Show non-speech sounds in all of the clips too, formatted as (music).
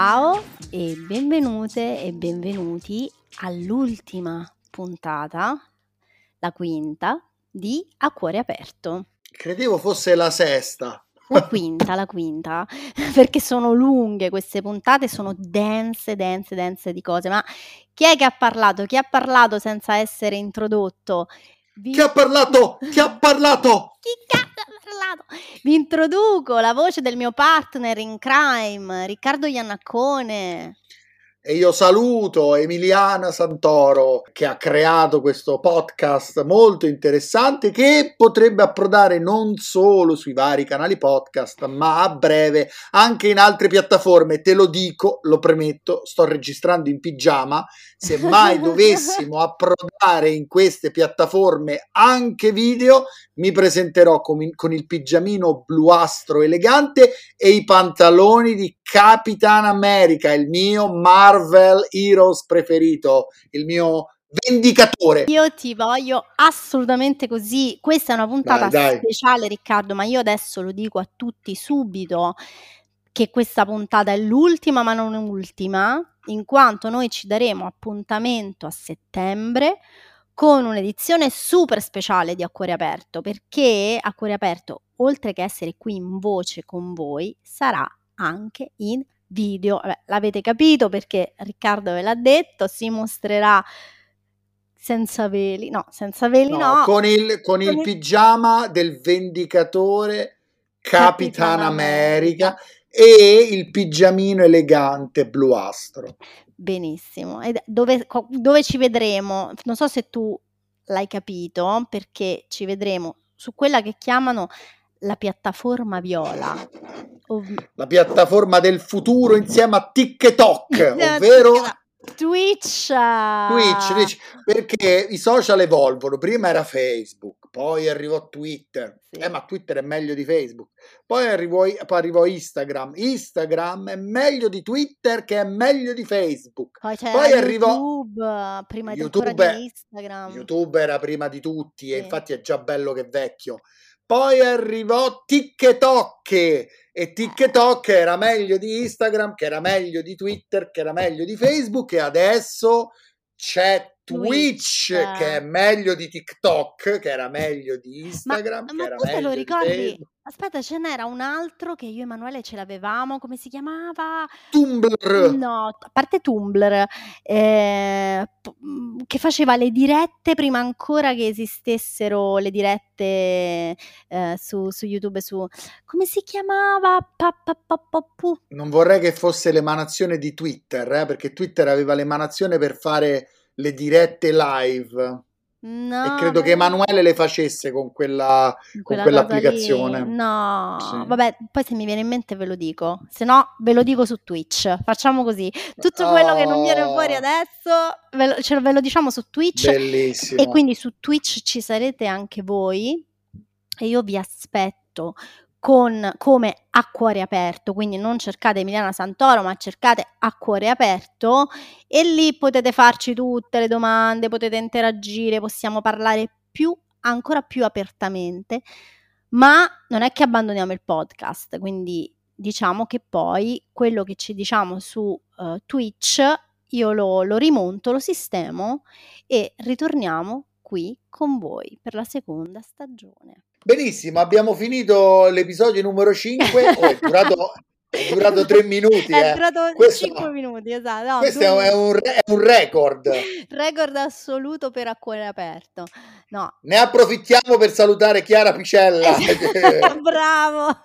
Ciao e benvenute e benvenuti all'ultima puntata, la quinta, di A Cuore Aperto. Credevo fosse la sesta. La quinta, la quinta, (laughs) perché sono lunghe queste puntate, sono dense, dense, dense di cose. Ma chi è che ha parlato? Chi ha parlato senza essere introdotto? Vi... Chi ha parlato? Chi ha parlato? Chi parlato? Vi introduco la voce del mio partner in crime, Riccardo Iannaccone. E io saluto Emiliana Santoro che ha creato questo podcast molto interessante che potrebbe approdare non solo sui vari canali podcast, ma a breve anche in altre piattaforme. Te lo dico, lo premetto, sto registrando in pigiama. Se mai (laughs) dovessimo approdare in queste piattaforme anche video, mi presenterò con, con il pigiamino bluastro elegante e i pantaloni di Capitan America, il mio Marvel Heroes preferito, il mio vendicatore. Io ti voglio assolutamente così. Questa è una puntata dai, dai. speciale, Riccardo, ma io adesso lo dico a tutti subito che questa puntata è l'ultima, ma non l'ultima, in quanto noi ci daremo appuntamento a settembre con un'edizione super speciale di Acquario Aperto, perché Acquario Aperto, oltre che essere qui in voce con voi, sarà anche in video. Vabbè, l'avete capito perché Riccardo ve l'ha detto, si mostrerà senza veli, no, senza veli no. no. Con, il, con, con il, il, pigiama del vendicatore Capitan, Capitan America, America e il pigiamino elegante bluastro. Benissimo. E dove, dove ci vedremo? Non so se tu l'hai capito, perché ci vedremo su quella che chiamano la piattaforma viola. Ov- la piattaforma del futuro insieme a TikTok, (laughs) ovvero Twitch. Twitch, Twitch, perché i social evolvono. Prima era Facebook, poi arrivò Twitter. Sì. Eh, ma Twitter è meglio di Facebook. Poi arrivò, poi arrivò, Instagram. Instagram è meglio di Twitter, che è meglio di Facebook. Poi, poi arrivò YouTube, prima YouTube, di Instagram. YouTube era prima di tutti, sì. e infatti è già bello che vecchio. Poi arrivò TikTok e TikTok era meglio di Instagram, che era meglio di Twitter, che era meglio di Facebook e adesso c'è Twitch, Twitch, che è meglio di TikTok, che era meglio di Instagram. Ma, ma tu te lo ricordi? Aspetta, ce n'era un altro che io e Emanuele ce l'avevamo, come si chiamava? Tumblr. No, a parte Tumblr, eh, che faceva le dirette prima ancora che esistessero le dirette eh, su, su, YouTube. Su, come si chiamava? Pa, pa, pa, non vorrei che fosse l'emanazione di Twitter, eh, perché Twitter aveva l'emanazione per fare le dirette live. No, e credo che Emanuele le facesse con, quella, quella con quell'applicazione. No, sì. vabbè, poi se mi viene in mente ve lo dico, se no ve lo dico su Twitch. Facciamo così: tutto oh. quello che non viene fuori oh. adesso ve lo, ce, ve lo diciamo su Twitch. Bellissimo. E quindi su Twitch ci sarete anche voi. E io vi aspetto con, come a cuore aperto, quindi non cercate Emiliana Santoro, ma cercate a cuore aperto. E lì potete farci tutte le domande, potete interagire, possiamo parlare più, ancora più apertamente, ma non è che abbandoniamo il podcast, quindi diciamo che poi quello che ci diciamo su uh, Twitch io lo, lo rimonto, lo sistemo e ritorniamo qui con voi per la seconda stagione. Benissimo, abbiamo finito l'episodio numero 5. (laughs) Oh, è durato è durato tre minuti. È eh. durato questo, 5 minuti, esatto. No, questo è un, è un, record. Record assoluto per a cuore aperto. No. Ne approfittiamo per salutare Chiara Picella. (laughs) (laughs) Bravo!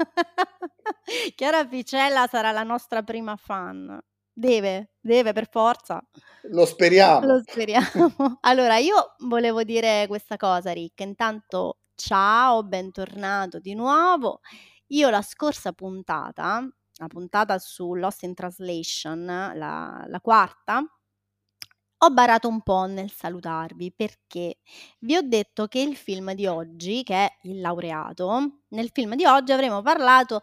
Chiara Picella sarà la nostra prima fan. Deve, deve per forza. Lo speriamo. Lo speriamo. Allora, io volevo dire questa cosa, Rick. Intanto Ciao, bentornato di nuovo. Io la scorsa puntata, la puntata su Lost in Translation, la, la quarta, ho barato un po' nel salutarvi perché vi ho detto che il film di oggi, che è Il laureato, nel film di oggi avremo parlato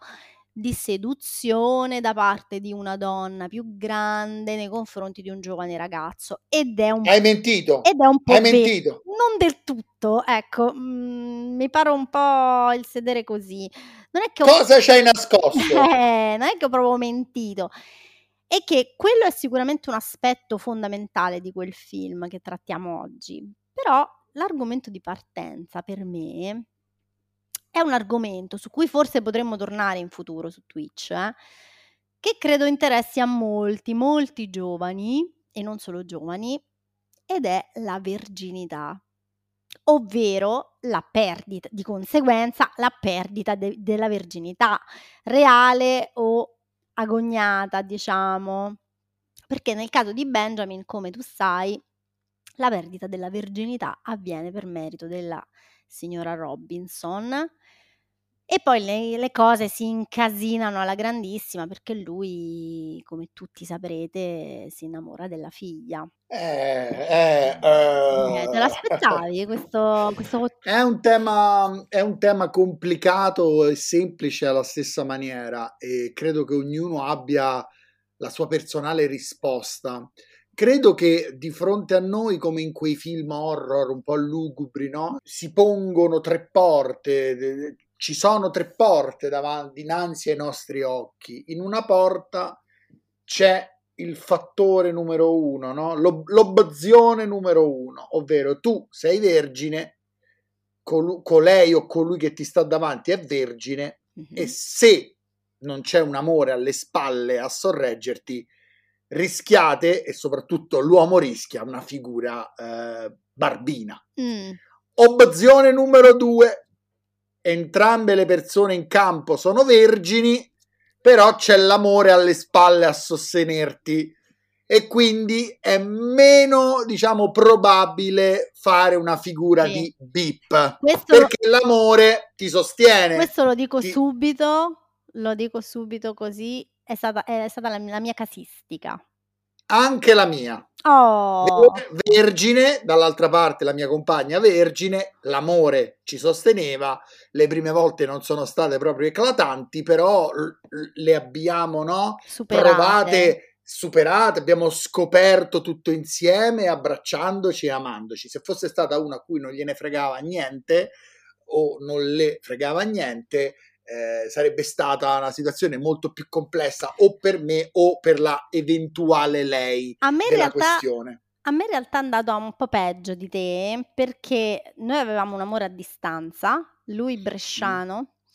di seduzione da parte di una donna più grande nei confronti di un giovane ragazzo ed è un Hai mentito. Ed è un po' Hai vero. mentito. Non del tutto, ecco, mh, mi pare un po' il sedere così. Non è che ho... Cosa c'hai nascosto? (laughs) Eh, non è che ho proprio mentito. e che quello è sicuramente un aspetto fondamentale di quel film che trattiamo oggi. Però l'argomento di partenza per me è un argomento su cui forse potremmo tornare in futuro su Twitch, eh, che credo interessi a molti, molti giovani e non solo giovani, ed è la verginità, ovvero la perdita, di conseguenza la perdita de- della verginità reale o agognata, diciamo. Perché nel caso di Benjamin, come tu sai, la perdita della verginità avviene per merito della signora Robinson e poi le, le, cose si incasinano alla grandissima perché lui, come tutti saprete, si innamora della figlia. Eh, eh, eh, te l'aspettavi questo, questo... È, un tema, è un tema complicato e semplice alla stessa maniera e credo che ognuno abbia la sua personale risposta. Credo che di fronte a noi, come in quei film horror un po' lugubri, no? si pongono tre porte, ci sono tre porte davanti, dinanzi ai nostri occhi. In una porta c'è il fattore numero uno, no? L'ob- l'obiezione numero uno, ovvero tu sei vergine, col- colei o colui che ti sta davanti è vergine mm-hmm. e se non c'è un amore alle spalle a sorreggerti, rischiate e soprattutto l'uomo rischia una figura eh, barbina. Mm. Obiezione numero due, entrambe le persone in campo sono vergini, però c'è l'amore alle spalle a sostenerti e quindi è meno, diciamo, probabile fare una figura sì. di bip questo perché l'amore ti sostiene. Questo lo dico ti... subito, lo dico subito così, è stata, è stata la, la mia casistica. Anche la mia. Oh. Vergine, dall'altra parte la mia compagna vergine, l'amore ci sosteneva, le prime volte non sono state proprio eclatanti, però le abbiamo no? superate. provate, superate, abbiamo scoperto tutto insieme, abbracciandoci e amandoci. Se fosse stata una a cui non gliene fregava niente o non le fregava niente, eh, sarebbe stata una situazione molto più complessa o per me o per la eventuale lei a me della realtà, questione. A me in realtà è andato un po' peggio di te perché noi avevamo un amore a distanza, lui bresciano mm.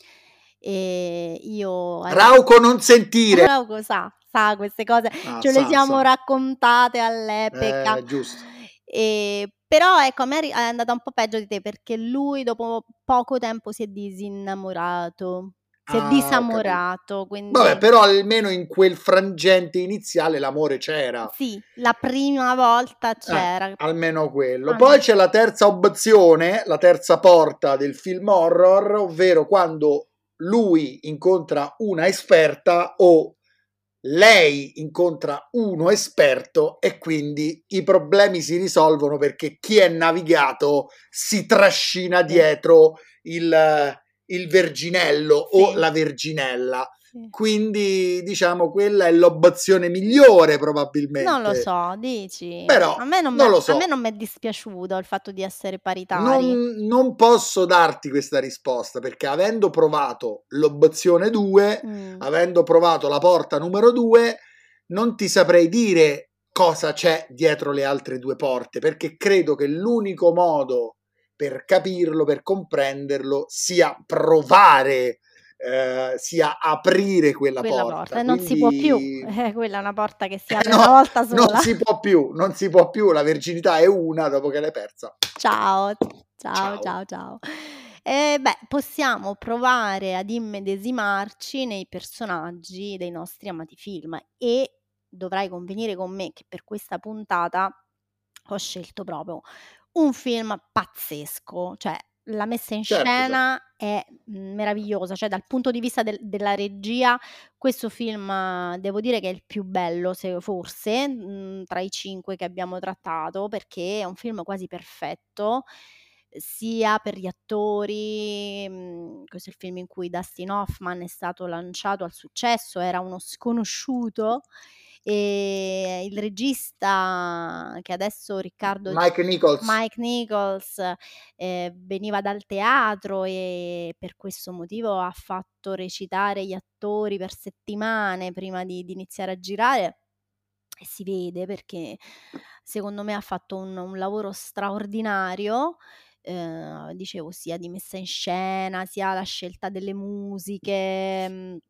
e io... Rauco non sentire! Rauco sa, sa queste cose, ah, ce sa, le siamo sa. raccontate all'epoca. Eh, giusto. E, però ecco, a me è andata un po' peggio di te perché lui dopo poco tempo si è disinnamorato. Si è ah, disamorato. Quindi... Vabbè, però almeno in quel frangente iniziale l'amore c'era. Sì, la prima volta eh, c'era. Eh, almeno quello. Ah, Poi c'è la terza opzione, la terza porta del film horror, ovvero quando lui incontra una esperta o lei incontra uno esperto e quindi i problemi si risolvono perché chi è navigato si trascina dietro il, il verginello sì. o la verginella. Quindi diciamo quella è l'obiezione migliore probabilmente. Non lo so, dici. Però a me non, non so. mi è dispiaciuto il fatto di essere paritari. Non, non, posso darti questa risposta perché avendo provato l'obiezione 2, mm. avendo provato la porta numero 2, non ti saprei dire cosa c'è dietro le altre due porte perché credo che l'unico modo per capirlo, per comprenderlo, sia provare eh, sia aprire quella, quella porta. porta. Non si può più, (laughs) eh, quella è una porta che si apre no, una volta sola. Non si può più, non si può più, la virginità è una dopo che l'hai persa. Ciao, ciao, ciao, ciao. ciao. Eh, beh, possiamo provare ad immedesimarci nei personaggi dei nostri amati film e dovrai convenire con me che per questa puntata ho scelto proprio un film pazzesco, cioè la messa in certo, scena certo. È mhmm, meravigliosa, cioè dal punto di vista del, della regia questo film devo dire che è il più bello se, forse mh, mhmm, tra i cinque che abbiamo trattato perché è un film quasi perfetto sia per gli attori, mh, mhmm, questo è il film in cui Dustin Hoffman è stato lanciato al successo, era uno sconosciuto e il regista che adesso Riccardo Mike Nichols, Mike Nichols eh, veniva dal teatro e per questo motivo ha fatto recitare gli attori per settimane prima di, di iniziare a girare e si vede perché secondo me ha fatto un, un lavoro straordinario. Eh, dicevo sia di messa in scena, sia la scelta delle musiche.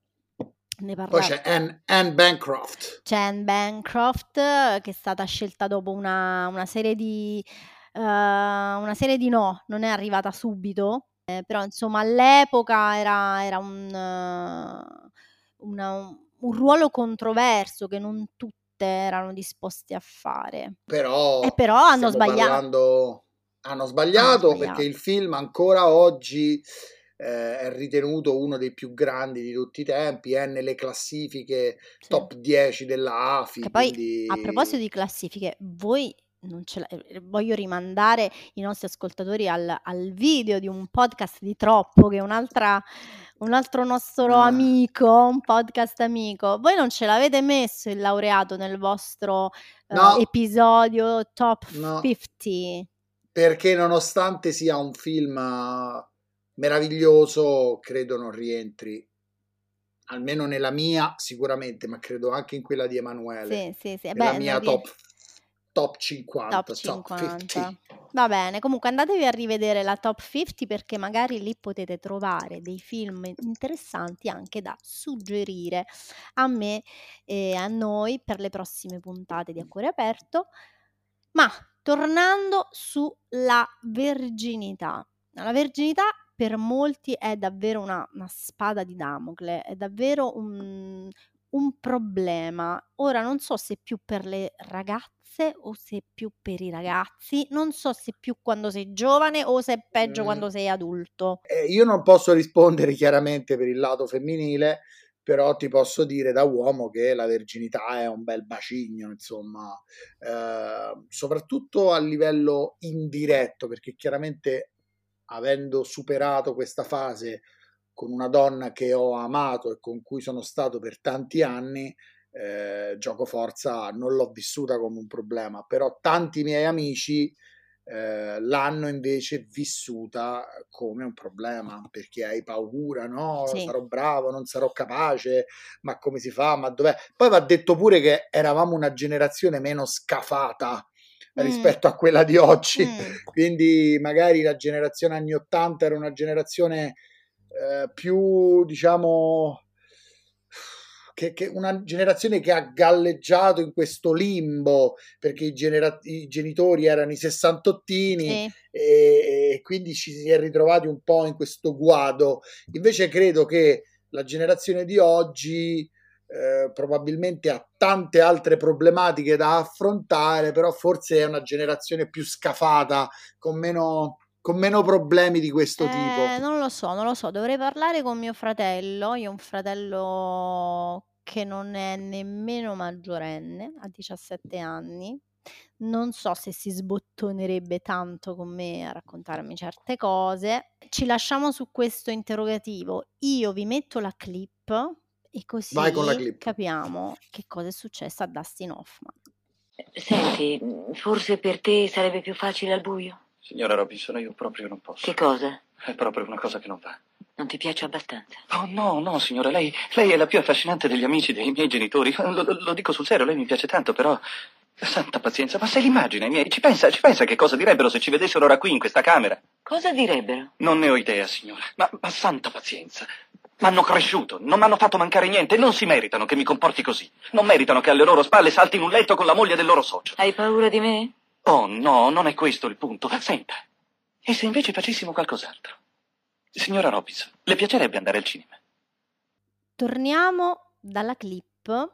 Ne Poi c'è Anne, Anne Bancroft. C'è Anne Bancroft eh, che è stata scelta dopo una, una serie di eh, una serie di no, non è arrivata subito, eh, però insomma all'epoca era, era un, eh, una- un- ruolo controverso che non tutte erano disposte a fare. Però, E però hanno sbagliato. parlando- hanno sbagliato sbagliato. perché il film ancora oggi eh, è ritenuto uno dei più grandi di tutti i tempi, è nelle classifiche Sì. top 10 della AFI. Che poi quindi... a proposito di classifiche, voi non ce la- eh, voglio rimandare i nostri ascoltatori al, al video di un podcast di Troppo, che è un'altra, un altro nostro Ah. amico, un podcast amico. Voi non ce l'avete messo il laureato nel vostro eh, No. episodio top No. 50? perché nonostante sia un film eh, meraviglioso, credo non rientri, almeno nella mia sicuramente, ma credo anche in quella di Emanuele, Sì, sì, sì. nella Beh, mia top, top 50, top top 50. 50. Va bene, comunque andatevi a rivedere la top 50 perché magari lì potete trovare dei film interessanti anche da suggerire a me e a noi per le prossime puntate di A Cuore Aperto. Ma tornando sulla verginità, la verginità per molti è davvero una, una spada di Damocle, è davvero un, un problema. Ora non so se più per le ragazze o se più per i ragazzi, non so se più quando sei giovane o se è peggio Mm. quando sei adulto. Eh, io non posso rispondere chiaramente per il lato femminile, però ti posso dire da uomo che la verginità è un bel bacigno, insomma, eh, soprattutto a livello indiretto, perché chiaramente avendo superato questa fase con una donna che ho amato e con cui sono stato per tanti anni, eh, gioco forza non l'ho vissuta come un problema, però tanti miei amici eh, l'hanno invece vissuta come un problema perché hai paura, no? Sì. Sarò bravo, non sarò capace, ma come si fa? Ma dov'è? Poi va detto pure che eravamo una generazione meno scafata Mm. rispetto a quella di oggi. Mm. (laughs) Quindi magari la generazione anni 80 era una generazione eh, più, diciamo, che, che una generazione che ha galleggiato in questo limbo perché i, genera- i genitori erano i sessantottini Sì. e, e quindi ci si è ritrovati un po' in questo guado. Invece credo che la generazione di oggi eh, probabilmente ha tante altre problematiche da affrontare, però forse è una generazione più scafata, con meno, con meno problemi di questo Eh, tipo. non lo so, non lo so, dovrei parlare con mio fratello. Io ho un fratello che non è nemmeno maggiorenne, ha 17 anni. Non so se si sbottonerebbe tanto con me a raccontarmi certe cose. Ci lasciamo su questo interrogativo. Io vi metto la clip e così Vai con la clip. capiamo che cosa è successo a Dustin Hoffman. Senti, forse per te sarebbe più facile al buio? Signora Robinson, io proprio non posso. Che cosa? È proprio una cosa che non va. Non ti piace abbastanza? Oh, no, no, signora, lei, lei è la più affascinante degli amici dei miei genitori. Lo, lo- lo dico sul serio, lei mi piace tanto, però. Santa pazienza, ma se l'immagina, i miei. Ci pensa, ci pensa che cosa direbbero se ci vedessero ora qui in questa camera? Cosa direbbero? Non ne ho idea, signora. Ma, ma santa pazienza. M'hanno cresciuto, non mi hanno fatto mancare niente, non si meritano che mi comporti così. Non meritano che alle loro spalle salti in un letto con la moglie del loro socio. Hai paura di me? Oh no, non è questo il punto. Senta, e se invece facessimo qualcos'altro? Signora Robinson, le piacerebbe andare al cinema? Torniamo dalla clip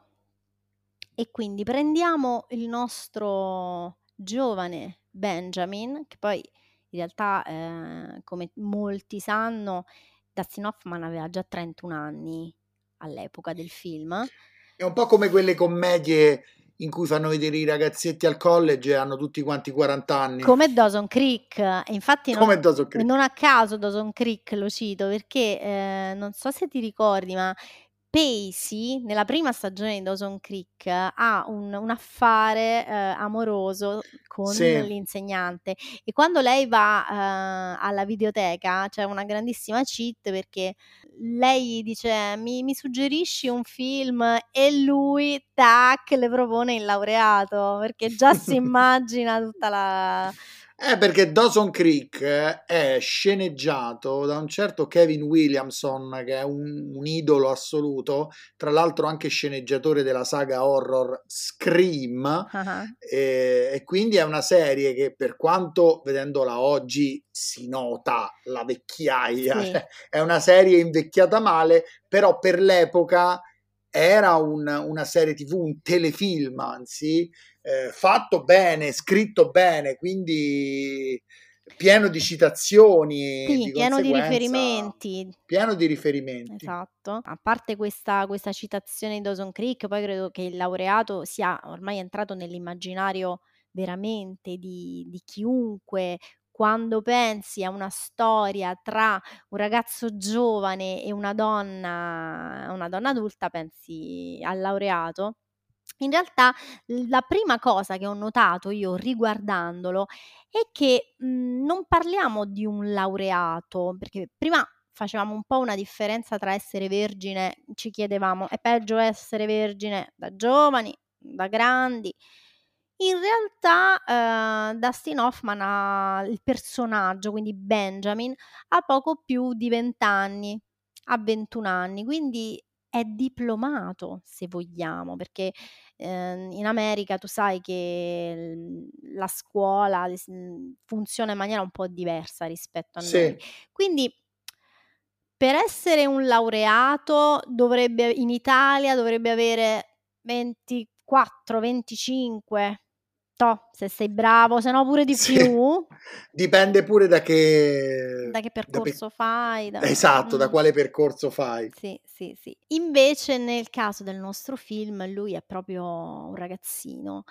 e quindi prendiamo il nostro giovane Benjamin, che poi in realtà, eh, come molti sanno, Dustin Hoffman aveva già 31 anni all'epoca del film. È un po' come quelle commedie in cui fanno vedere i ragazzetti al college e hanno tutti quanti 40 anni. Come Dawson Creek, e infatti non, Creek. non a caso Dawson Creek lo cito perché eh, non so se ti ricordi, ma Pacey, nella prima stagione di Dawson Creek, ha un, un affare eh, amoroso con Sì. l'insegnante e quando lei va eh, alla videoteca c'è una grandissima cheat perché lei dice mi, mi suggerisci un film e lui, tac, le propone il laureato perché già si (laughs) immagina tutta la... Eh, perché Dawson Creek eh, è sceneggiato da un certo Kevin Williamson, che è un, un idolo assoluto, tra l'altro anche sceneggiatore della saga horror Scream, Ah, e, e quindi è una serie che per quanto vedendola oggi si nota la vecchiaia, Sì. cioè, (laughs) è una serie invecchiata male, però per l'epoca era un- una serie tv, un telefilm anzi, eh, fatto bene, scritto bene, quindi pieno di citazioni, Sì, di pieno di riferimenti. Pieno di riferimenti. Esatto. A parte questa, questa citazione di Dawson Creek, poi credo che il laureato sia ormai entrato nell'immaginario veramente di, di chiunque. Quando pensi a una storia tra un ragazzo giovane e una donna, una donna adulta, pensi al laureato. In realtà la prima cosa che ho notato io riguardandolo è che mh, non parliamo di un laureato, perché prima facevamo un po' una differenza tra essere vergine, ci chiedevamo è peggio essere vergine da giovani, da grandi. In realtà eh, Dustin Hoffman ha il personaggio, quindi Benjamin, ha poco più di 20 anni, ha 21 anni, quindi è diplomato se vogliamo, perché eh, in America tu sai che l- la scuola s- funziona in maniera un po' diversa rispetto a Sì. noi. Quindi per essere un laureato dovrebbe in Italia dovrebbe avere 24, 25. Se sei bravo, se no pure di (laughs) Sì. più. Dipende pure da che... Da che da pe- percorso fai? da- Esatto, da Mm. quale percorso fai. Sì, sì, sì. Invece nel caso del nostro film lui è proprio un ragazzino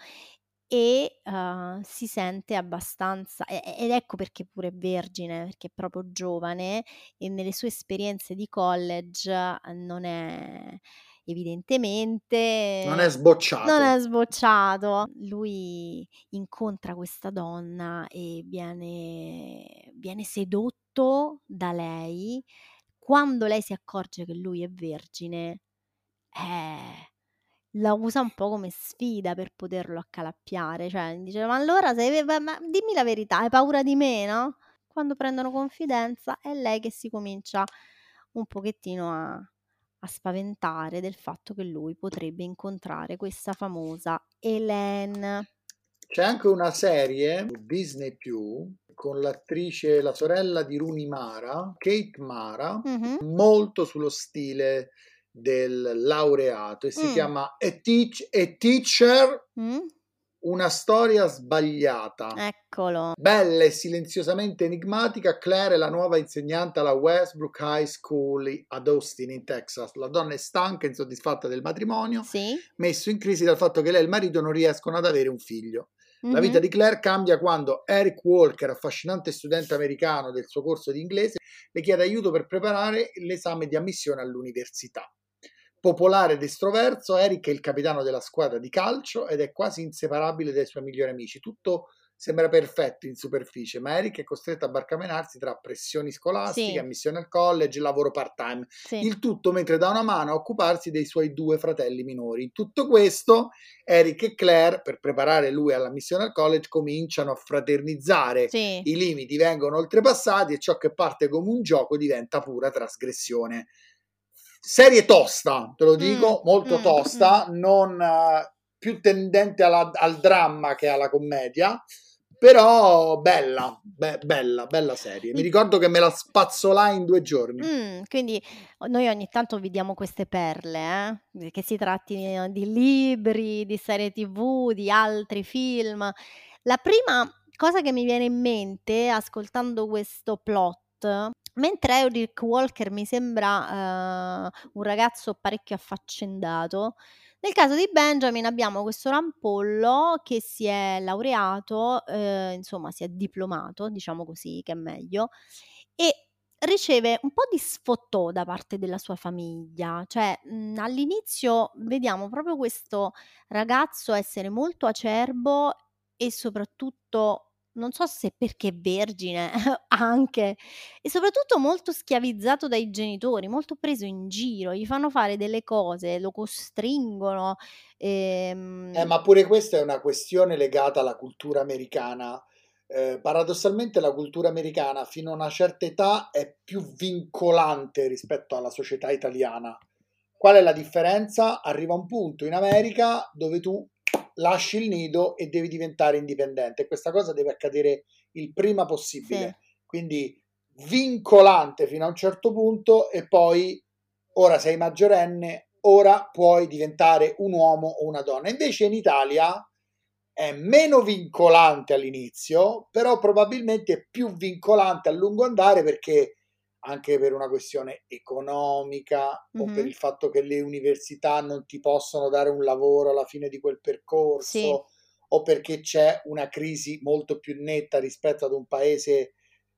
e eh, si sente abbastanza, ed ecco perché pure è vergine, perché è proprio giovane e nelle sue esperienze di college eh, non è evidentemente Non è sbocciato. non è sbocciato. Lui incontra questa donna e viene, viene sedotto da lei. Quando lei si accorge che lui è vergine, eh, la usa un po' come sfida per poterlo accalappiare. Cioè, dice: Ma allora ma ma dimmi la verità, hai paura di me, no? Quando prendono confidenza, è lei che si comincia un pochettino a, a spaventare del fatto che lui potrebbe incontrare questa famosa Hélène. C'è anche una serie Disney Più con l'attrice, la sorella di Rooney Mara, Kate Mara, Mhm. molto sullo stile del laureato e si Mm. chiama A, Teach- A Teacher, Mm? Una storia sbagliata. Eccolo. Bella e silenziosamente enigmatica, Claire è la nuova insegnante alla Westbrook High School ad Austin, in Texas. La donna è stanca e insoddisfatta del matrimonio, Sì. messo in crisi dal fatto che lei e il marito non riescono ad avere un figlio. La vita Mhm. di Claire cambia quando Eric Walker, affascinante studente americano del suo corso di inglese, le chiede aiuto per preparare l'esame di ammissione all'università. Popolare ed estroverso, Eric è il capitano della squadra di calcio ed è quasi inseparabile dai suoi migliori amici. Tutto sembra perfetto in superficie, ma Eric è costretto a barcamenarsi tra pressioni scolastiche, Sì. ammissione al college lavoro part-time. Sì. Il tutto mentre dà una mano a occuparsi dei suoi due fratelli minori. In tutto questo, Eric e Claire, per preparare lui alla missione al college, cominciano a fraternizzare. Sì. I limiti vengono oltrepassati e ciò che parte come un gioco diventa pura trasgressione. Serie tosta, te lo dico, Mm, molto mm, tosta, non eh, più tendente alla- al dramma che alla commedia, però bella, be- bella, bella serie. Mi ricordo che me la spazzolai in due giorni. Mm, quindi noi ogni tanto vi diamo queste perle, eh? che si tratti eh, di libri, di serie tv, di altri film. La prima cosa che mi viene in mente ascoltando questo plot, mentre Eric Walker mi sembra eh, un ragazzo parecchio affaccendato, nel caso di Benjamin abbiamo questo rampollo che si è laureato, eh, insomma si è diplomato, diciamo così che è meglio, e riceve un po' di sfottò da parte della sua famiglia, cioè, mhmm, all'inizio vediamo proprio questo ragazzo essere molto acerbo e soprattutto non so se perché vergine (laughs) anche, e soprattutto molto schiavizzato dai genitori, molto preso in giro, gli fanno fare delle cose, lo costringono, ehm Eh, ma pure questa è una questione legata alla cultura americana. Eh, paradossalmente la cultura americana fino a una certa età è più vincolante rispetto alla società italiana. Qual è la differenza? Arriva un punto in America dove tu lasci il nido e devi diventare indipendente. Questa cosa deve accadere il prima possibile. Sì. Quindi vincolante fino a un certo punto e poi ora sei maggiorenne, ora puoi diventare un uomo o una donna. Invece in Italia è meno vincolante all'inizio, però probabilmente è più vincolante a lungo andare perché anche per una questione economica o per il fatto che le università non ti possono dare un lavoro alla fine di quel Sì. percorso o perché c'è una crisi molto più netta rispetto ad un paese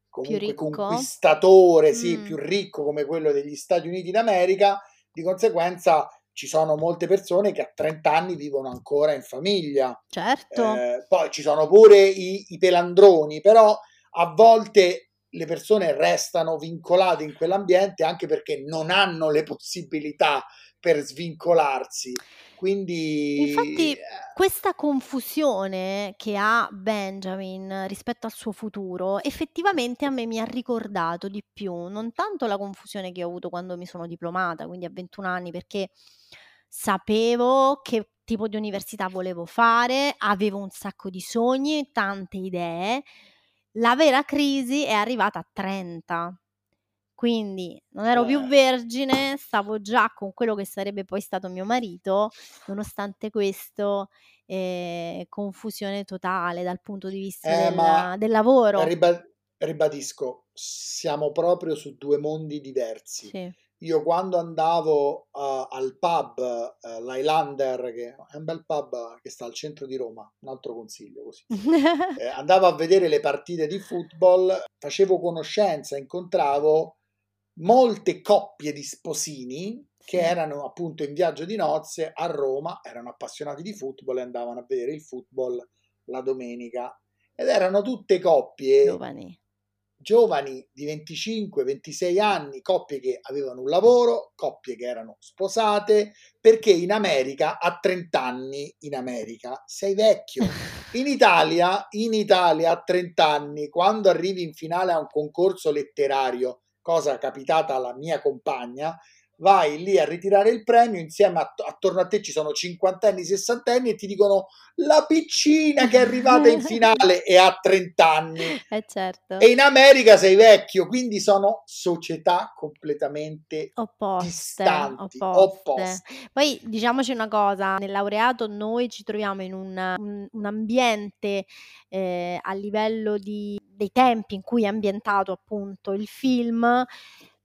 comunque conquistatore, sì, più ricco come quello degli Stati Uniti d'America, di conseguenza ci sono molte persone che a 30 anni vivono ancora in famiglia. Certo. Eh, poi ci sono pure i, i pelandroni, però a volte le persone restano vincolate in quell'ambiente anche perché non hanno le possibilità per svincolarsi. Quindi Infatti eh, questa confusione che ha Benjamin rispetto al suo futuro, effettivamente a me mi ha ricordato di più, non tanto la confusione che ho avuto quando mi sono diplomata, quindi a 21 anni, perché sapevo che tipo di università volevo fare, avevo un sacco di sogni, tante idee. La vera crisi è arrivata a 30. Quindi non ero più eh, vergine, stavo già con quello che sarebbe poi stato mio marito, nonostante questo, ehm, confusione totale dal punto di vista eh, del del lavoro. riba- ribadisco, siamo proprio su due mondi diversi. Sì. Io quando andavo uh, al pub, uh, l'Highlander, che è un bel pub che sta al centro di Roma, un altro consiglio così, (laughs) eh, andavo a vedere le partite di football, facevo conoscenza, incontravo molte coppie di sposini che erano appunto in viaggio di nozze a Roma, erano appassionati di football e andavano a vedere il football la domenica. Ed erano tutte coppie Giovani. Giovani di 25-26 anni, coppie che avevano un lavoro, coppie che erano sposate, perché in America a 30 anni in America sei vecchio. (laughs) In Italia, in Italia a 30 anni, quando arrivi in finale a un concorso letterario, cosa capitata alla mia compagna, vai lì a ritirare il premio, insieme a, attorno a te ci sono cinquantenni, sessantenni e ti dicono la piccina che è arrivata in (laughs) finale e ha 30 anni. Eh certo. E in America sei vecchio, quindi sono società completamente Opposte, distanti, opposte. opposte. Poi diciamoci una cosa, nel laureato noi ci troviamo in un un un ambiente, ehm, a livello di dei tempi in cui è ambientato appunto il film,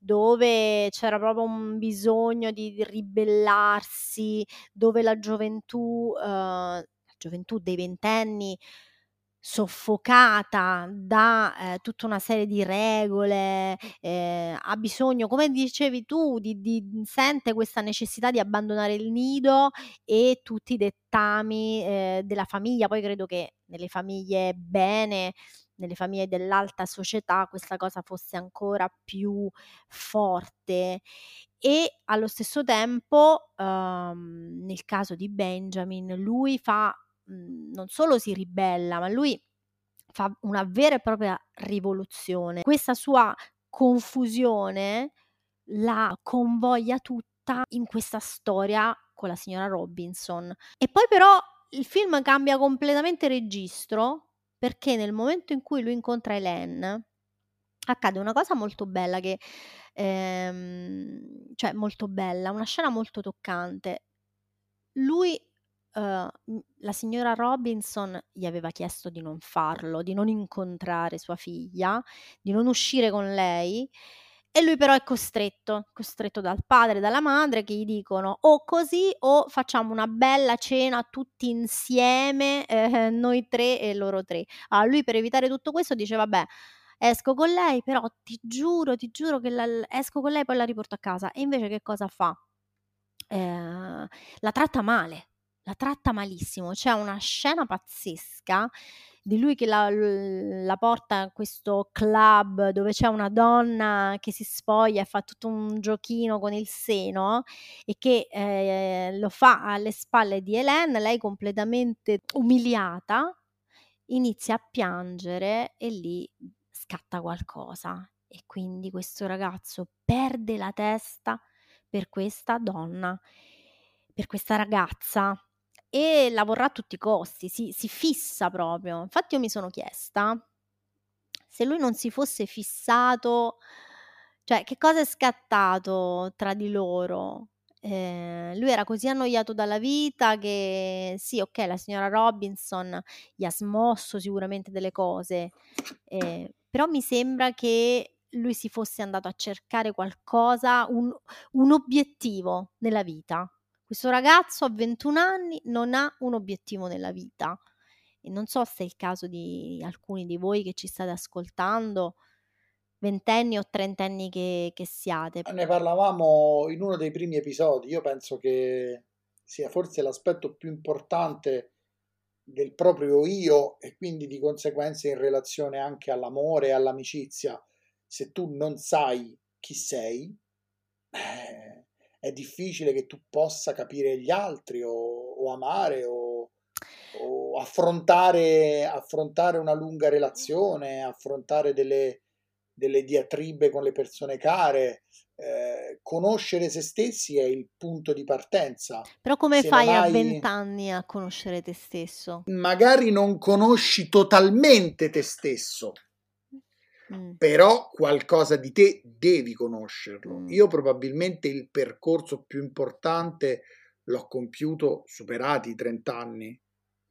dove c'era proprio un bisogno di ribellarsi, dove la gioventù, uhm, la gioventù dei ventenni soffocata da, ehm, tutta una serie di regole, ehm, ha bisogno, come dicevi tu, di di sente questa necessità di abbandonare il nido e tutti i dettami, ehm, della famiglia. Poi credo che nelle famiglie bene, nelle famiglie dell'alta società questa cosa fosse ancora più forte e allo stesso tempo, uhm, nel caso di Benjamin, lui fa mhmm, non solo si ribella, ma lui fa una vera e propria rivoluzione. Questa sua confusione la convoglia tutta in questa storia con la signora Robinson. E poi però il film cambia completamente registro, perché nel momento in cui lui incontra Hélène, accade una cosa molto bella che ehm, cioè molto bella, una scena molto toccante. Lui mhmm, la signora Robinson gli aveva chiesto di non farlo, di non incontrare sua figlia, di non uscire con lei e lui però è costretto, costretto dal padre e dalla madre che gli dicono: "O così o facciamo una bella cena tutti insieme, ehm, noi 3 e loro 3". Allora lui per evitare tutto questo dice: "Vabbè, esco con lei, però ti giuro, ti giuro che la, esco con lei e poi la riporto a casa. E invece che cosa fa? Eh, la tratta male, la tratta malissimo. C'è una scena pazzesca di lui che la, la, porta a questo club dove c'è una donna che si spoglia e fa tutto un giochino con il seno e che eh, lo fa alle spalle di Hélène, lei completamente umiliata inizia a piangere e lì scatta qualcosa e quindi questo ragazzo perde la testa per questa donna, per questa ragazza e la vorrà a tutti i costi, si, si fissa proprio. Infatti io mi sono chiesta se lui non si fosse fissato, cioè che cosa è scattato tra di loro? Eh, lui era così annoiato dalla vita che sì, ok, la signora Robinson gli ha smosso sicuramente delle cose, eh, però mi sembra che lui si fosse andato a cercare qualcosa, un, un obiettivo nella vita. Questo ragazzo a 21 anni non ha un obiettivo nella vita e non so se è il caso di alcuni di voi che ci state ascoltando, ventenni o trentenni che, che siate. Ne parlavamo in uno dei primi episodi, io penso che sia forse l'aspetto più importante del proprio io e quindi di conseguenza in relazione anche all'amore e all'amicizia. Se tu non sai chi sei, è difficile che tu possa capire gli altri o, o amare o, o affrontare, affrontare, una lunga relazione, affrontare delle, delle diatribe con le persone care. Eh, conoscere se stessi è il punto di partenza. Però come se fai hai... a vent'anni a conoscere te stesso? Magari non conosci totalmente te stesso, Mm. Però qualcosa di te devi conoscerlo. Mm. Io probabilmente il percorso più importante l'ho compiuto superati i 30 anni,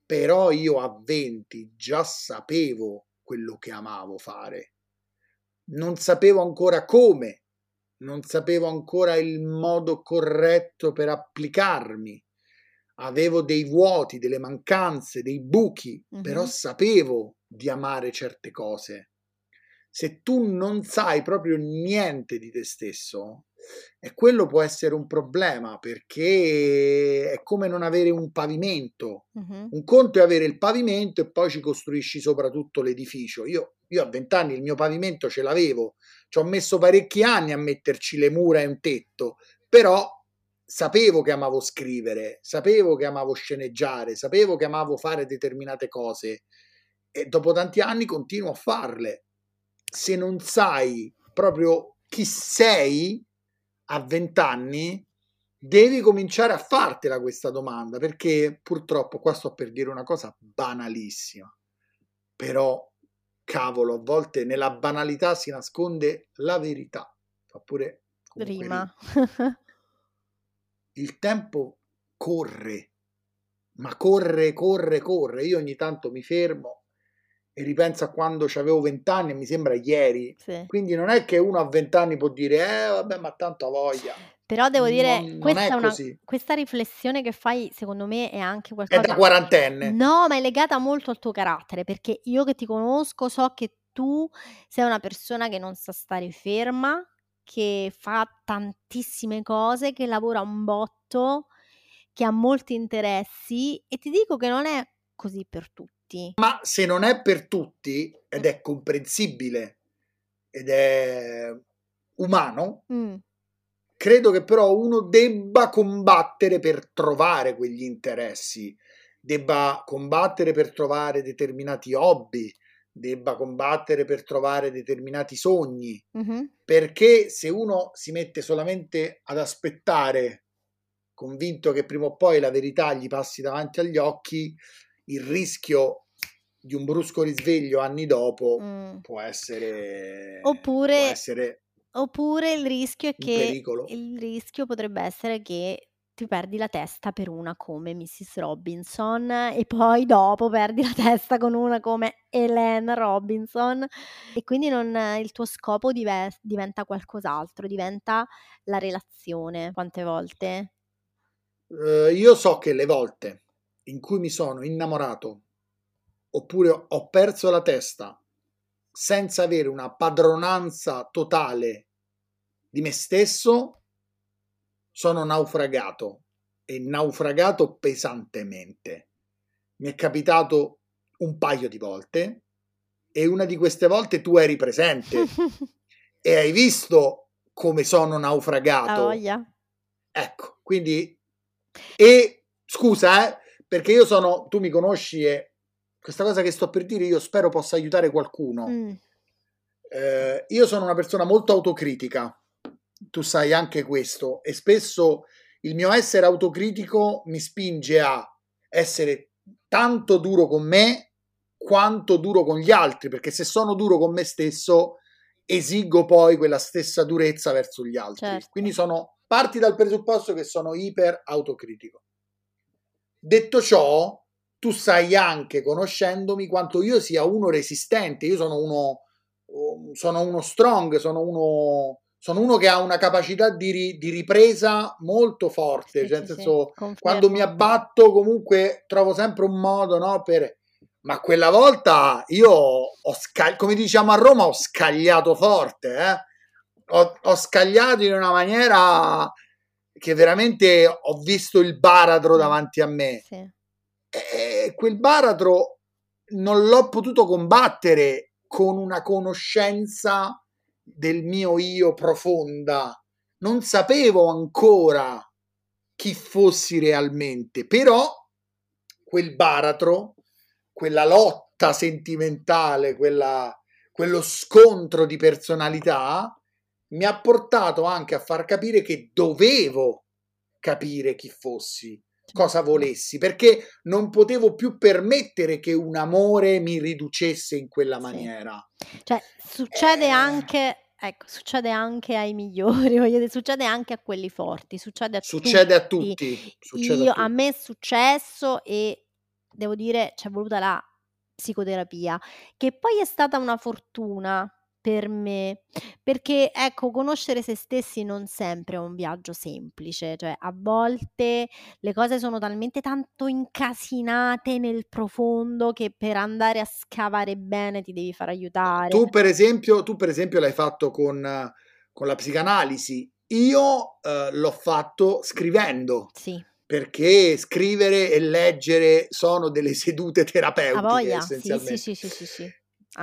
però io a 20 già sapevo quello che amavo fare. Non sapevo ancora come, non sapevo ancora il modo corretto per applicarmi. Avevo dei vuoti, delle mancanze, dei buchi, mm-hmm. però sapevo di amare certe cose se tu non sai proprio niente di te stesso, e quello può essere un problema perché è come non avere un pavimento. Uh-huh. Un conto è avere il pavimento e poi ci costruisci soprattutto l'edificio. Io, io a vent'anni il mio pavimento ce l'avevo, ci ho messo parecchi anni a metterci le mura e un tetto, però sapevo che amavo scrivere, sapevo che amavo sceneggiare, sapevo che amavo fare determinate cose e dopo tanti anni continuo a farle se non sai proprio chi sei a vent'anni, devi cominciare a fartela questa domanda, perché purtroppo qua sto per dire una cosa banalissima, però cavolo, a volte nella banalità si nasconde la verità. Fa pure rima. Il tempo corre, ma corre, corre, corre. Io ogni tanto mi fermo e ripenso a quando avevo vent'anni e mi sembra ieri. Sì. Quindi non è che uno a vent'anni può dire, eh vabbè, ma tanto ha voglia. Però devo dire, non, questa, non una, questa riflessione che fai, secondo me, è anche qualcosa... È da quarantenne. No, ma è legata molto al tuo carattere, perché io che ti conosco so che tu sei una persona che non sa stare ferma, che fa tantissime cose, che lavora un botto, che ha molti interessi e ti dico che non è così per tutti tutti. Ma se non è per tutti, ed è comprensibile, ed è umano, mm. credo che però uno debba combattere per trovare quegli interessi, debba combattere per trovare determinati hobby, debba combattere per trovare determinati sogni, mm-hmm. perché se uno si mette solamente ad aspettare, convinto che prima o poi la verità gli passi davanti agli occhi, il rischio di un brusco risveglio anni dopo mm. può essere oppure, può essere oppure il rischio è che il rischio potrebbe essere che ti perdi la testa per una come Mrs. Robinson e poi dopo perdi la testa con una come Helen Robinson e quindi non, il tuo scopo dive- diventa qualcos'altro, diventa la relazione. Quante volte? Uh, io so che le volte in cui mi sono innamorato oppure ho perso la testa senza avere una padronanza totale di me stesso, sono naufragato e naufragato pesantemente. Mi è capitato un paio di volte e una di queste volte tu eri presente (laughs) e hai visto come sono naufragato. Ecco, quindi e scusa, eh, perché io sono, tu mi conosci e questa cosa che sto per dire io spero possa aiutare qualcuno. Mm. Eh, io sono una persona molto autocritica, tu sai anche questo, e spesso il mio essere autocritico mi spinge a essere tanto duro con me quanto duro con gli altri, perché se sono duro con me stesso esigo poi quella stessa durezza verso gli altri. Certo. Quindi sono parti dal presupposto che sono iper autocritico. Detto ciò, tu sai anche conoscendomi quanto io sia uno resistente, io sono uno sono uno strong, sono uno sono uno che ha una capacità di, ri, di ripresa molto forte, Sì, cioè sì, nel sì, senso confermo. quando mi abbatto comunque trovo sempre un modo, no, per ma quella volta io ho sca- come diciamo a Roma ho scagliato forte, eh? Ho, ho scagliato in una maniera che veramente ho visto il baratro davanti a me Sì. e quel baratro non l'ho potuto combattere con una conoscenza del mio io profonda. Non sapevo ancora chi fossi realmente, però quel baratro, quella lotta sentimentale, quella, quello scontro di personalità mi ha portato anche a far capire che dovevo capire chi fossi, cosa volessi, perché non potevo più permettere che un amore mi riducesse in quella Sì. maniera. Cioè, succede Eh. anche, ecco, succede anche ai migliori, (laughs) voglio dire, succede anche a quelli forti, succede a Succede a tutti. tutti. Succede Io, a a tutti. me è successo e devo dire ci è voluta la psicoterapia, che poi è stata una fortuna per me, perché ecco, conoscere se stessi non sempre è un viaggio semplice, cioè a volte le cose sono talmente tanto incasinate nel profondo che per andare a scavare bene ti devi far aiutare. Tu per esempio, tu per esempio l'hai fatto con, con la psicanalisi. Io eh, l'ho fatto scrivendo. Sì, perché scrivere e leggere sono delle sedute terapeutiche voglia, sì, sì, essenzialmente. sì, sì, sì, sì.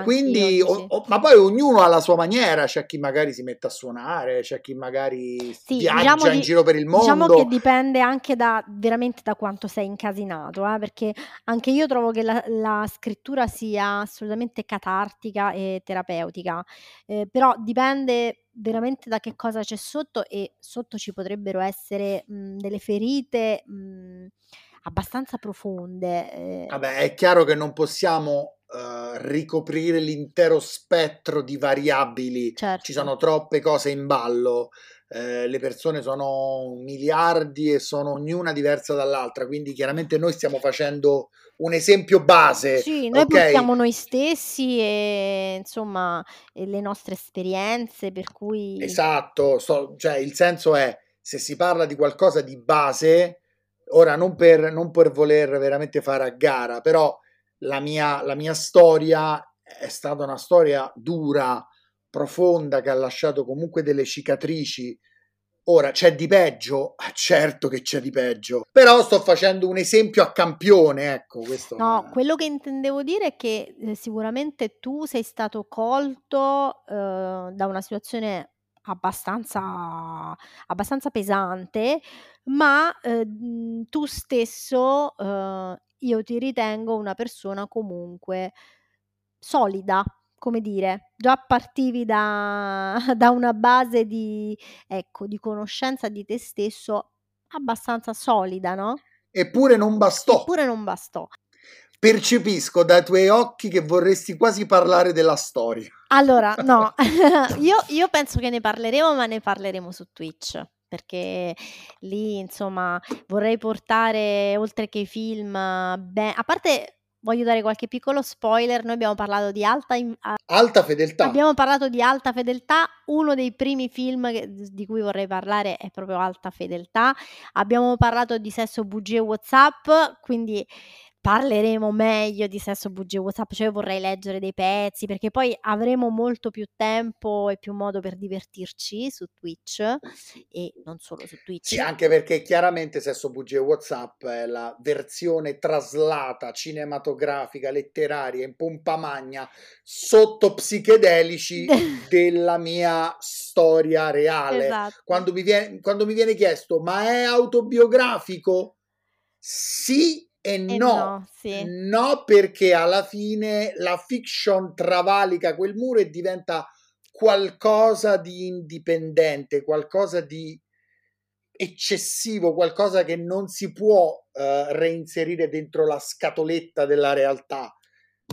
Quindi, o- o- ma poi ognuno ha la sua maniera, c'è chi magari si mette a suonare, c'è chi magari Sì, viaggia diciamo in di- giro per il Diciamo mondo. che dipende anche da veramente da quanto sei incasinato, eh, perché anche io trovo che la, la scrittura sia assolutamente catartica e terapeutica, eh, però dipende veramente da che cosa c'è sotto e sotto ci potrebbero essere mh, delle ferite mh, abbastanza profonde. eh, Vabbè, è chiaro che non possiamo eh, ricoprire l'intero spettro di variabili, certo. ci sono troppe cose in ballo, eh, le persone sono miliardi e sono ognuna diversa dall'altra, quindi chiaramente noi stiamo facendo un esempio base, Sì, noi ok? portiamo noi stessi e insomma e le nostre esperienze, per cui Esatto, so- cioè il senso è se si parla di qualcosa di base, ora non per, non per voler veramente fare a gara, però la mia, la mia storia è stata una storia dura, profonda, che ha lasciato comunque delle cicatrici. Ora c'è di peggio? Ah, Certo che c'è di peggio, però sto facendo un esempio a campione, ecco, questo No, quello che intendevo dire è che eh, sicuramente tu sei stato colto eh, da una situazione abbastanza, abbastanza pesante, ma eh, tu stesso, eh, io ti ritengo una persona comunque solida, come dire, già partivi da, (laughs) da una base di, ecco, di conoscenza di te stesso abbastanza solida, no? Eppure non bastò. Eppure non bastò. Percepisco dai tuoi occhi che vorresti quasi parlare della storia. Allora, no, (laughs) (laughs) io, io penso che ne parleremo, ma ne parleremo su Twitch. Perché lì, insomma, vorrei portare, oltre che i film, ben- a parte voglio dare qualche piccolo spoiler, noi abbiamo parlato di alta, in- Alta fedeltà. abbiamo parlato di alta fedeltà, uno dei primi film che- di cui vorrei parlare è proprio alta fedeltà, abbiamo parlato di sesso, bugie e whatsapp, quindi parleremo meglio di sesso, bugie, WhatsApp, cioè vorrei leggere dei pezzi perché poi avremo molto più tempo e più modo per divertirci su Twitch e non solo su Twitch. Sì, anche perché chiaramente sesso, bugie, WhatsApp è la versione traslata cinematografica, letteraria, in pompa magna, sotto psichedelici (laughs) della mia storia reale. Esatto. Quando mi viene, quando mi viene chiesto, ma è autobiografico? Sì e no. no, sì. No, perché alla fine la fiction travalica quel muro e diventa qualcosa di indipendente, qualcosa di eccessivo, qualcosa che non si può eh, reinserire dentro la scatoletta della realtà.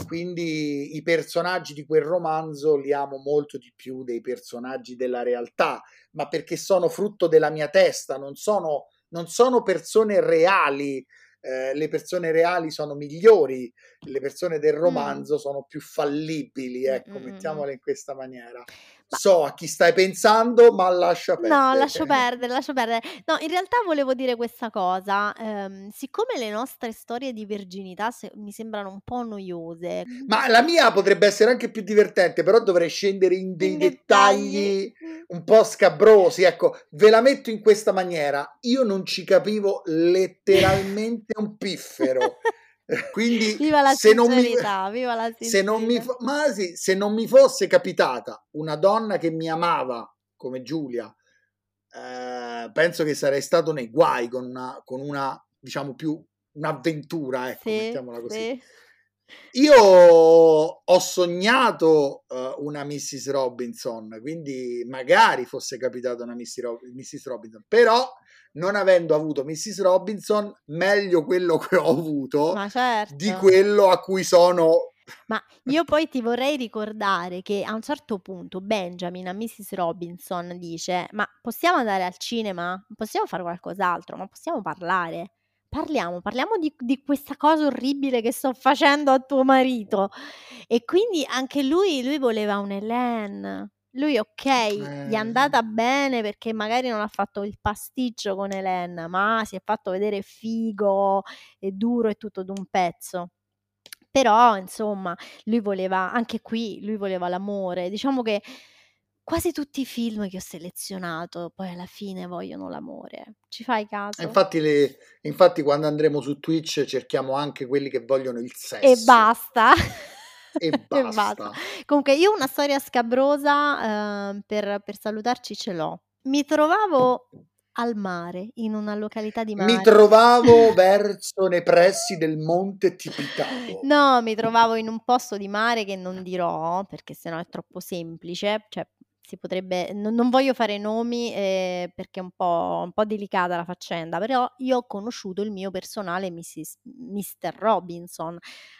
Quindi i personaggi di quel romanzo li amo molto di più dei personaggi della realtà, ma perché sono frutto della mia testa, non sono, non sono persone reali. Eh, le persone reali sono migliori, le persone del Mm. romanzo sono più fallibili, ecco, Mm, mm, mm, mm. mettiamola in questa maniera. So a chi stai pensando, ma lascia perdere. No, lascio perdere, lascio perdere. No, in realtà volevo dire questa cosa, ehm, siccome le nostre storie di verginità se mi sembrano un po' noiose Ma la mia potrebbe essere anche più divertente, però dovrei scendere in dei in dettagli dettagli mh. un po' scabrosi. Ecco, ve la metto in questa maniera. Io non ci capivo letteralmente un (laughs) piffero. Quindi (laughs) Viva la se non mi, viva la se non mi, ma sì, se non mi fosse capitata una donna che mi amava come Giulia, eh, penso che sarei stato nei guai con una, con una diciamo più un'avventura, ecco, Sì, mettiamola così. sì. Io ho sognato eh, una Mrs. Robinson, quindi magari fosse capitata una Mrs. Robinson, però non avendo avuto Mrs. Robinson, meglio quello che ho avuto Ma di certo. quello a cui sono Ma io poi ti vorrei ricordare che a un certo punto Benjamin a Mrs. Robinson dice: Ma possiamo andare al cinema? Possiamo fare qualcos'altro? Ma possiamo parlare? Parliamo, parliamo di, di questa cosa orribile che sto facendo a tuo marito. E quindi anche lui, lui voleva un Hélène. Lui, ok, gli è eh, andata bene perché magari non ha fatto il pasticcio con Hélène, ma si è fatto vedere figo e duro e tutto d'un pezzo. Però, insomma, lui voleva, anche qui, lui voleva l'amore. Diciamo che quasi tutti i film che ho selezionato poi alla fine vogliono l'amore. Ci fai caso? infatti, le- infatti quando andremo su Twitch cerchiamo anche quelli che vogliono il E sesso basta. (laughs) e (laughs) E basta. basta. Comunque, io una storia scabrosa eh, per, per salutarci ce l'ho. Mi trovavo al mare, in una località di Mi mare. trovavo (laughs) verso nei pressi del monte Tipitavo. No, mi trovavo in un posto di mare che non dirò perché sennò è troppo semplice, cioè si potrebbe, non, non voglio fare nomi eh, perché è un po', un po' delicata la faccenda, però io ho conosciuto il mio personale Mrs. Mr. Robinson,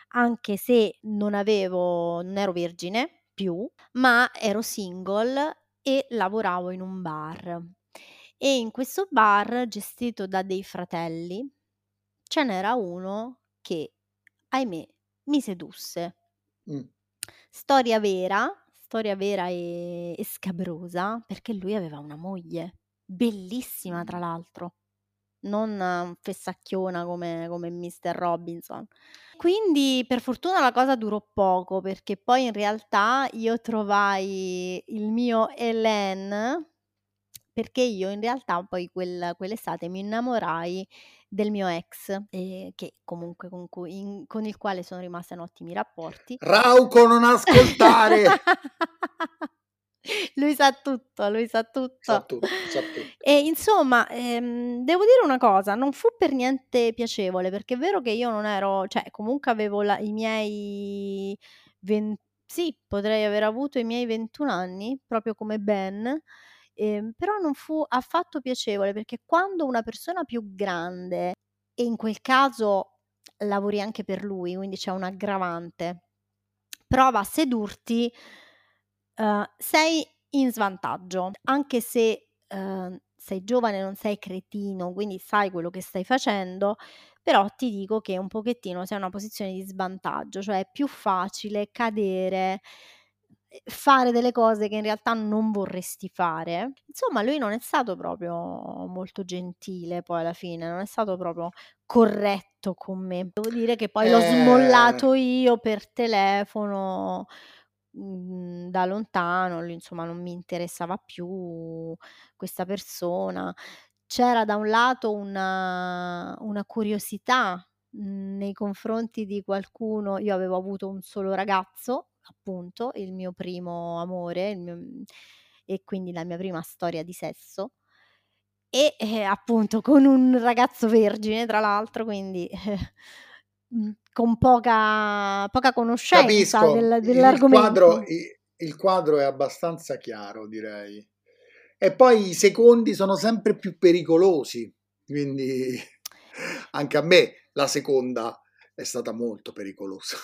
anche se non avevo, non ero vergine più, ma ero single e lavoravo in un bar. E in questo bar gestito da dei fratelli ce n'era uno che, ahimè, mi sedusse. Mm. Storia vera, storia vera e, e scabrosa, perché lui aveva una moglie, bellissima tra l'altro, non eh, fessacchiona come, come Mr. Robinson. Quindi per fortuna la cosa durò poco, perché poi in realtà io trovai il mio Hélène, perché io in realtà poi quel- quell'estate mi innamorai del mio ex, eh, che comunque con, cui- in- con il quale sono rimasta in ottimi rapporti. Rauco, non ascoltare! (laughs) lui sa tutto, lui sa tutto. Sa tutto, sa tutto. E insomma, ehm, devo dire una cosa, non fu per niente piacevole, perché è vero che io non ero, cioè comunque avevo la- i miei 20, sì, potrei aver avuto i miei 21 anni, proprio come Ben, ehm, però non fu affatto piacevole, perché quando una persona più grande, e in quel caso lavori anche per lui, quindi c'è un aggravante, prova a sedurti, eh, sei in svantaggio, anche se eh, sei giovane, non sei cretino, quindi sai quello che stai facendo, però ti dico che un pochettino sei in una posizione di svantaggio, cioè è più facile cadere fare delle cose che in realtà non vorresti fare. Insomma, lui non è stato proprio molto gentile poi alla fine, non è stato proprio corretto con me. Devo dire che poi l'ho Eh. smollato io per telefono mhmm, da lontano, lui insomma non mi interessava più questa persona. C'era da un lato una una curiosità, mhmm, nei confronti di qualcuno io avevo avuto un solo ragazzo, appunto, il mio primo amore, il mio mhmm, e quindi la mia prima storia di sesso. E, eh, appunto con un ragazzo vergine tra l'altro, quindi, (laughs) mhmm, con poca poca conoscenza Capisco, del il quadro, dell'argomento. i- il quadro è abbastanza chiaro, direi. E poi i secondi sono sempre più pericolosi, quindi (laughs) anche a me la seconda è stata molto pericolosa.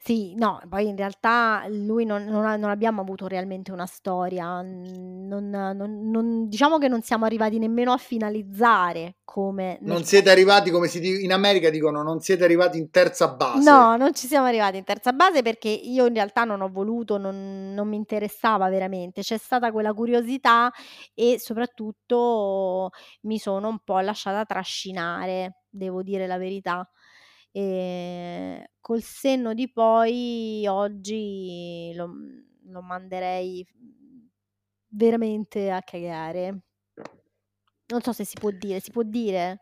Sì, no, poi in realtà lui non non non abbiamo avuto realmente una storia, mhmm, non non non diciamo che non siamo arrivati nemmeno a finalizzare come nel Non siete arrivati, come si dice in America dicono, non siete arrivati in terza base. No, non ci siamo arrivati in terza base perché io in realtà non ho voluto, non non mi interessava veramente. C'è stata quella curiosità e soprattutto mi sono un po' lasciata trascinare, devo dire la verità. Ehm, col senno di poi oggi lo mhmm, lo manderei, mhmm, veramente a cagare. Non so se si può dire, si può dire?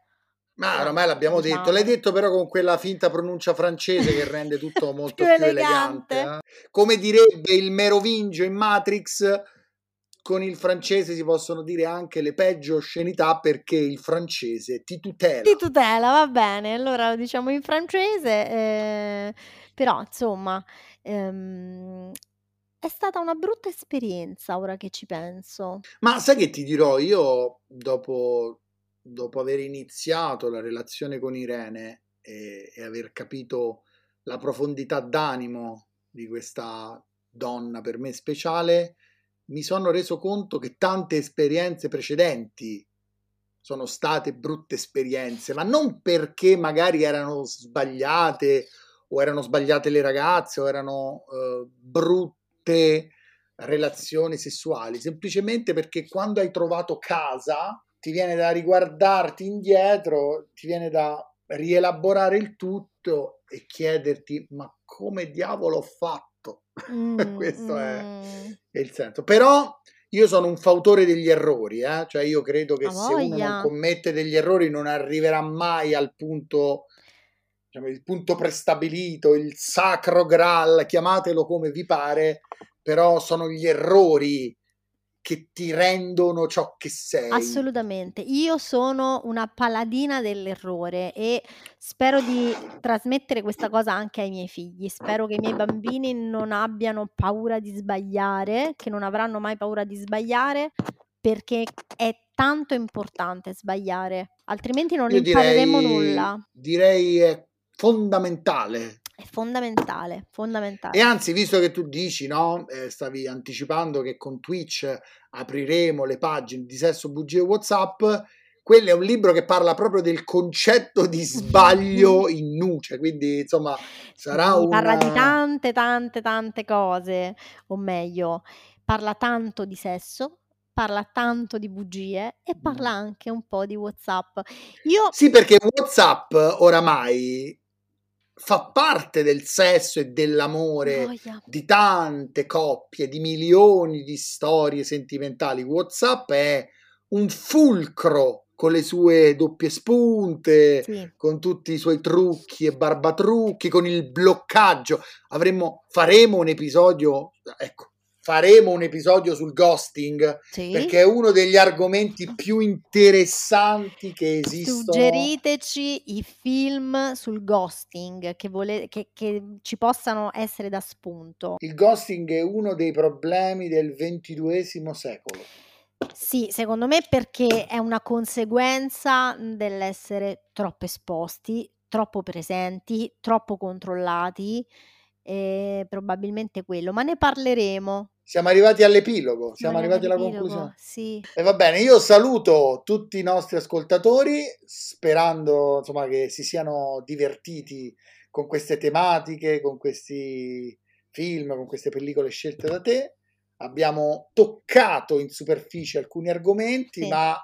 Ma No, ormai l'abbiamo diciamo. detto, l'hai detto però con quella finta pronuncia francese che rende tutto (laughs) molto Più più, elegante. elegante. eh. Come direbbe il merovingio in Matrix, con il francese si possono dire anche le peggio oscenità perché il francese ti tutela. Ti tutela, va bene, allora lo diciamo in francese, ehm, però insomma, ehm, è stata una brutta esperienza ora che ci penso. Ma sai che ti dirò, io dopo, dopo aver iniziato la relazione con Irene e, e aver capito la profondità d'animo di questa donna per me speciale, mi sono reso conto che tante esperienze precedenti sono state brutte esperienze, ma non perché magari erano sbagliate o erano sbagliate le ragazze o erano eh, brutte relazioni sessuali, semplicemente perché quando hai trovato casa ti viene da riguardarti indietro, ti viene da rielaborare il tutto e chiederti ma come diavolo ho fatto? (laughs) Mh, Questo è, mh. è il senso. Però io sono un fautore degli errori, eh? cioè io credo che A se uno non commette degli errori non arriverà mai al punto, diciamo, il punto prestabilito, il sacro graal, chiamatelo come vi pare, però sono gli errori che ti rendono ciò che sei. Assolutamente. Io sono una paladina dell'errore e spero di trasmettere questa cosa anche ai miei figli. Spero che i miei bambini non abbiano paura di sbagliare, che non avranno mai paura di sbagliare, perché è tanto importante sbagliare, altrimenti non Io impareremo direi, nulla. direi è fondamentale. È fondamentale, E fondamentale. anzi, visto che tu dici, no, eh, stavi anticipando che con Twitch apriremo le pagine di Sesso, Bugie e Whatsapp, quello è un libro che parla proprio del concetto di sbaglio (laughs) in nuce, quindi insomma sarà Sì, parla di tante, tante, tante cose, o meglio, parla tanto di sesso, parla tanto di bugie e parla anche un po' di WhatsApp. Io Sì, perché WhatsApp oramai fa parte del sesso e dell'amore Voglia. di tante coppie, di milioni di storie sentimentali. WhatsApp è un fulcro con le sue doppie spunte, Sì. con tutti i suoi trucchi e barbatrucchi, con il bloccaggio. Avremmo, faremo un episodio, ecco, faremo un episodio sul ghosting Sì. perché è uno degli argomenti più interessanti che esistono. Suggeriteci i film sul ghosting che, vole- che- che ci possano essere da spunto. Il ghosting è uno dei problemi del ventiduesimo secolo. Sì, secondo me perché è una conseguenza dell'essere troppo esposti, troppo presenti, troppo controllati, e probabilmente quello, ma ne parleremo. Siamo arrivati all'epilogo, siamo Siamo arrivati alla conclusione. Sì. E va bene, io saluto tutti i nostri ascoltatori sperando insomma, che si siano divertiti con queste tematiche, con questi film, con queste pellicole scelte da te. Abbiamo toccato in superficie alcuni argomenti, Sì. ma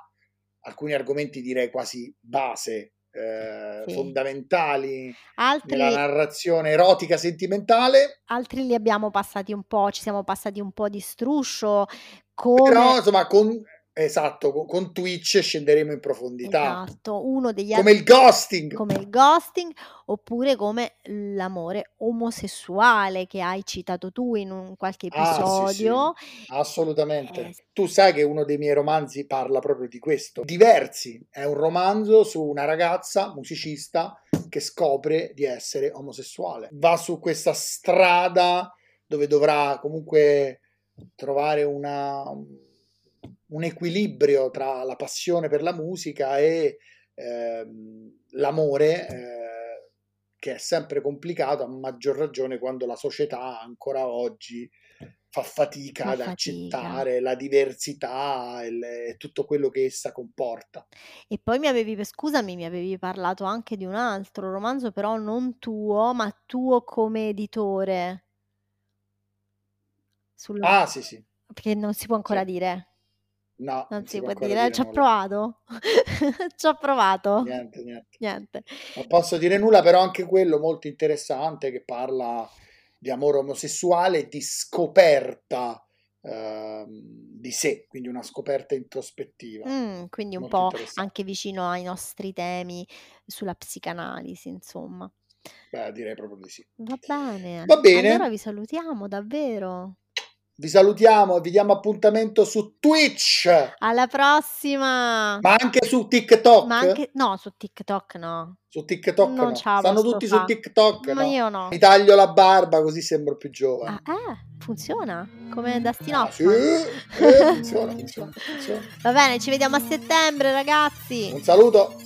alcuni argomenti direi quasi base, eh, Sì. fondamentali Altri nella narrazione erotica sentimentale. altri li abbiamo passati un po', ci siamo passati un po' di struscio, come Però insomma, con, esatto, con, Twitch scenderemo in profondità. Esatto, uno degli Come altri il ghosting. come il ghosting oppure come l'amore omosessuale che hai citato tu in un qualche Ah, sì, sì, episodio. assolutamente. Eh, Tu sai che uno dei miei romanzi parla proprio di questo. Diversi è un romanzo su una ragazza musicista che scopre di essere omosessuale. Va su questa strada dove dovrà comunque trovare una- un equilibrio tra la passione per la musica e ehm, l'amore, eh, che è sempre complicato, a maggior ragione quando la società ancora oggi fa fatica Fa ad fatica. accettare la diversità e, tutto quello che essa comporta. E poi mi avevi, scusami, mi avevi parlato anche di un altro romanzo, però non tuo, ma tuo come editore. Sulla... Ah, sì, sì. Perché non si può ancora Sì. dire. No, Non si può ancora dire. Ci ho provato. (laughs) Ci ho provato. Niente, niente. Niente. Non posso dire nulla, però anche quello molto interessante che parla di amore omosessuale e di scoperta ehm, di sé, quindi una scoperta introspettiva. Mm, quindi un po' anche vicino ai nostri temi sulla psicanalisi, insomma. Beh, direi proprio di sì. Va bene. Va bene. Allora vi salutiamo davvero. Vi salutiamo e vi diamo appuntamento su Twitch, Alla prossima. ma anche su TikTok. Ma anche no, su TikTok no. Su TikTok Non no. Stanno tutti fa. su TikTok. Ma no? io no. Mi taglio la barba così sembro più giovane. Ah, eh, funziona come Dustin Ah, sì, eh, funziona, (laughs) funziona, funziona. Va bene, ci vediamo a settembre, ragazzi. Un saluto.